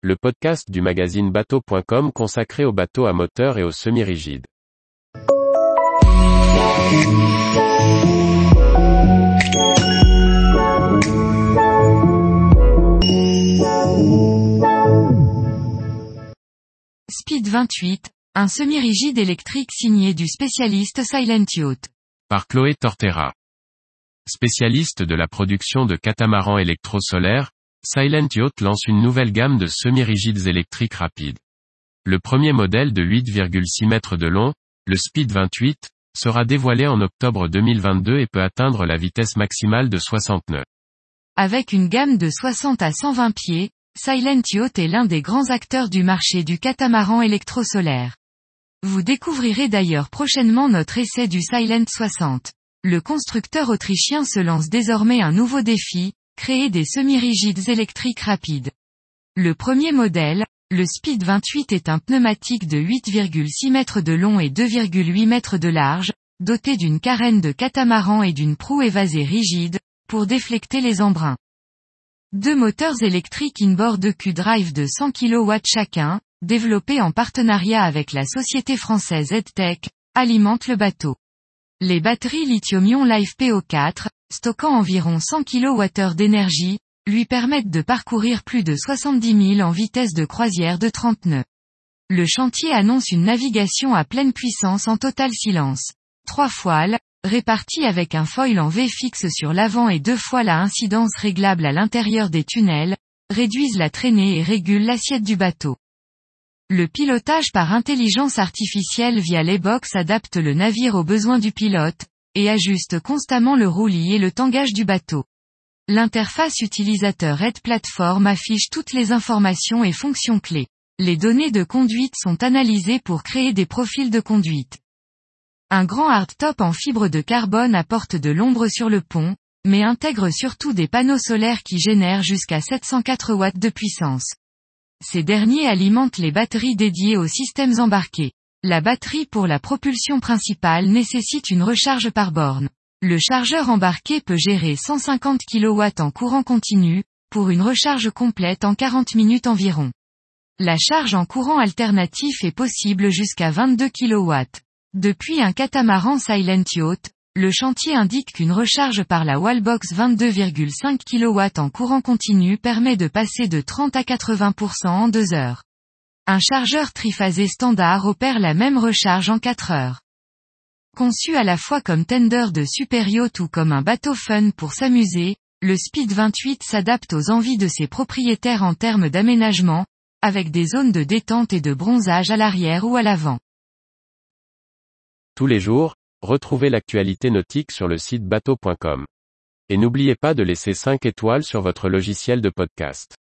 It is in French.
le podcast du magazine bateau.com consacré aux bateaux à moteur et aux semi-rigides. Speed 28, un semi-rigide électrique signé du spécialiste Silent Yacht. Par Chloé Tortera. Spécialiste de la production de catamarans électrosolaires, Silent Yacht lance une nouvelle gamme de semi-rigides électriques rapides. Le premier modèle de 8,6 mètres de long, le Speed 28, sera dévoilé en octobre 2022 et peut atteindre la vitesse maximale de 60 nœuds. Avec une gamme de 60 à 120 pieds, Silent Yacht est l'un des grands acteurs du marché du catamaran électrosolaire. Vous découvrirez d'ailleurs prochainement notre essai du Silent 60. Le constructeur autrichien se lance désormais un nouveau défi, créer des semi-rigides électriques rapides. Le premier modèle, le Speed 28 est un pneumatique de 8,6 mètres de long et 2,8 mètres de large, doté d'une carène de catamaran et d'une proue évasée rigide, pour déflecter les embruns. Deux moteurs électriques inboard Q-Drive de 100 kW chacun, développés en partenariat avec la société française EdTech, alimentent le bateau. Les batteries lithium-ion LiFePO4, stockant environ 100 kWh d'énergie, lui permettent de parcourir plus de 70 000 en vitesse de croisière de 30 nœuds. Le chantier annonce une navigation à pleine puissance en total silence. Trois voiles, réparties avec un foil en V fixe sur l'avant et deux fois la incidence réglable à l'intérieur des tunnels, réduisent la traînée et régulent l'assiette du bateau. Le pilotage par intelligence artificielle via les box adapte le navire aux besoins du pilote, et ajuste constamment le roulis et le tangage du bateau. L'interface utilisateur Red Platform affiche toutes les informations et fonctions clés. Les données de conduite sont analysées pour créer des profils de conduite. Un grand hardtop en fibre de carbone apporte de l'ombre sur le pont, mais intègre surtout des panneaux solaires qui génèrent jusqu'à 704 watts de puissance. Ces derniers alimentent les batteries dédiées aux systèmes embarqués. La batterie pour la propulsion principale nécessite une recharge par borne. Le chargeur embarqué peut gérer 150 kW en courant continu, pour une recharge complète en 40 minutes environ. La charge en courant alternatif est possible jusqu'à 22 kW. Depuis un catamaran Silent Yacht, le chantier indique qu'une recharge par la Wallbox 22,5 kW en courant continu permet de passer de 30 à 80% en 2 heures. Un chargeur triphasé standard opère la même recharge en 4 heures. Conçu à la fois comme tender de super ou comme un bateau fun pour s'amuser, le Speed 28 s'adapte aux envies de ses propriétaires en termes d'aménagement, avec des zones de détente et de bronzage à l'arrière ou à l'avant. Tous les jours, retrouvez l'actualité nautique sur le site bateau.com. Et n'oubliez pas de laisser 5 étoiles sur votre logiciel de podcast.